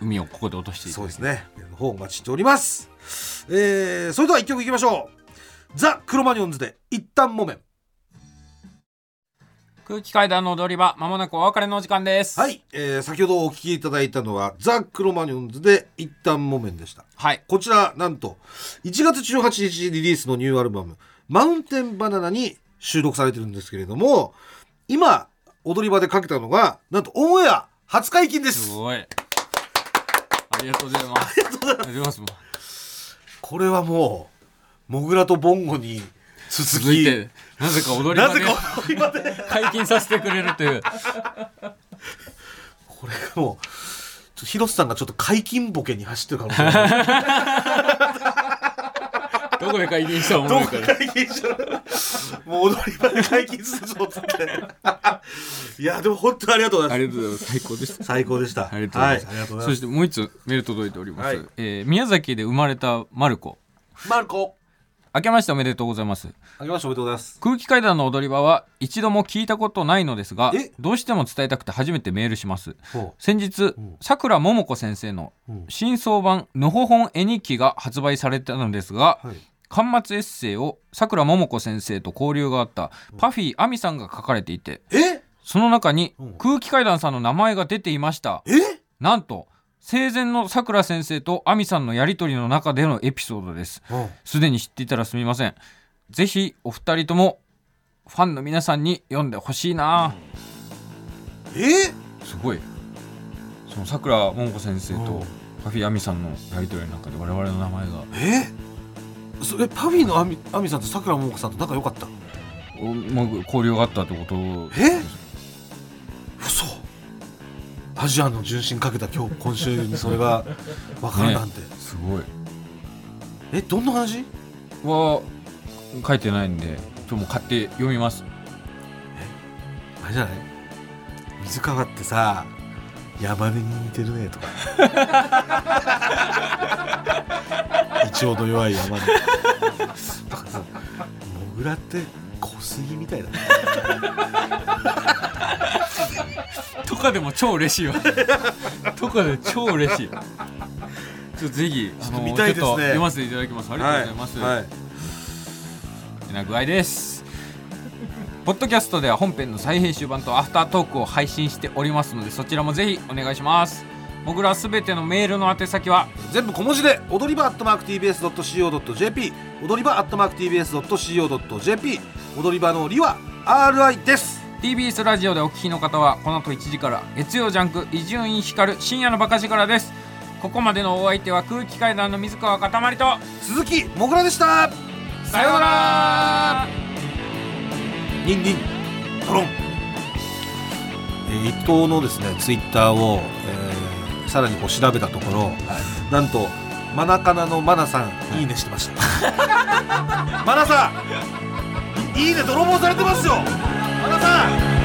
海をここで落としてそうですね。方お待ちしております。えー、それでは一曲いきましょう。ザ・クロマニオンズで一旦もめん。空気階段の踊り場まもなくお別れのお時間です。はい、えー、先ほどお聴きいただいたのはザ・クロマニオンズで一旦もめんでした。はい。こちら、なんと、1月18日リリースのニューアルバム、マウンテンバナナに収録されてるんですけれども、今、踊り場でかけたのが、なんとオンエア初解禁です。す。ごい。ありがとうございます。ありがとうございます。これはもう、モグラとボンゴに続いてなぜか踊り場でり場で、解禁させてくれるという。これがもう、ちょっと広瀬さんがちょっと解禁ボケに走ってるかもしれない。どこで解禁したらおもどころいから解禁したら、もう踊り場で解禁するぞっつって。いや、でも本当にありがとうございます。ありがとうございます。最高でした。最高でした。ありがとうございます、はい、ありがとうござそいしてもう一つメール届いております、はい。えー宮崎で生まれたマルコ。マルコ、明けましておめでとうございますましておめでとうございます。空気階段の踊り場は一度も聞いたことないのですがえ？どうしても伝えたくて初めてメールします。ほ先日ん。さくらももこ先生のうん。新装版のほほん絵日記が発売されたのですがう。はい。巻末エッセイをさくらももこ先生と交流があったパフィー亜美さんが書かれていてえ？その中にうん。空気階段さんの名前が出ていました。え？なんと生前のさくら先生と亜美さんのやり取りの中でのエピソードです。うん。すでに知っていたらすみませんぜひお二人ともファンの皆さんに読んでほしいな。え？すごい。そのさくらももこ先生うん。とパフィー亜美さんのやり取りの中で我々の名前が。え？それパフィーのアミアミさんとさくらももこさんと仲良かった？おまあ交流があったってこと？え？嘘。アジアの純真かけた今日今週にそれが分かるなんて、すごい。えどんな話？は書いてないんでちょっともう買って読みます。あれじゃない？水川ってさ山根に似てるねとか。一応の弱い山根。とかさモグラって小杉みたいだね。とかでも超嬉しいわ。とかで超嬉しい。ちょっとぜひあのちょっと読ませていただきます。ありがとうございます、はいてな具合です。ポッドキャストでは本編の再編集版とアフタートークを配信しておりますのでそちらもぜひお願いします。僕らすべてのメールの宛先は全部小文字で踊り場アットマーク TBS.CO.JP 踊り場アットマーク TBS.CO.JP 踊り場のりは RI です。TBS ラジオでお聞きの方はこの後1時から月曜ジャンク伊集院光る深夜のバカ力です。ここまでのお相手は空気階段の水川かたまりと鈴木もぐらでしたさようなら。ニンニン。トロン、えー、伊藤のですねツイッターを、えーさらにこう調べたところ、なんとマナカナのマナさん、い、いねしてました。マナさんいいね泥棒されてますよ。和田さん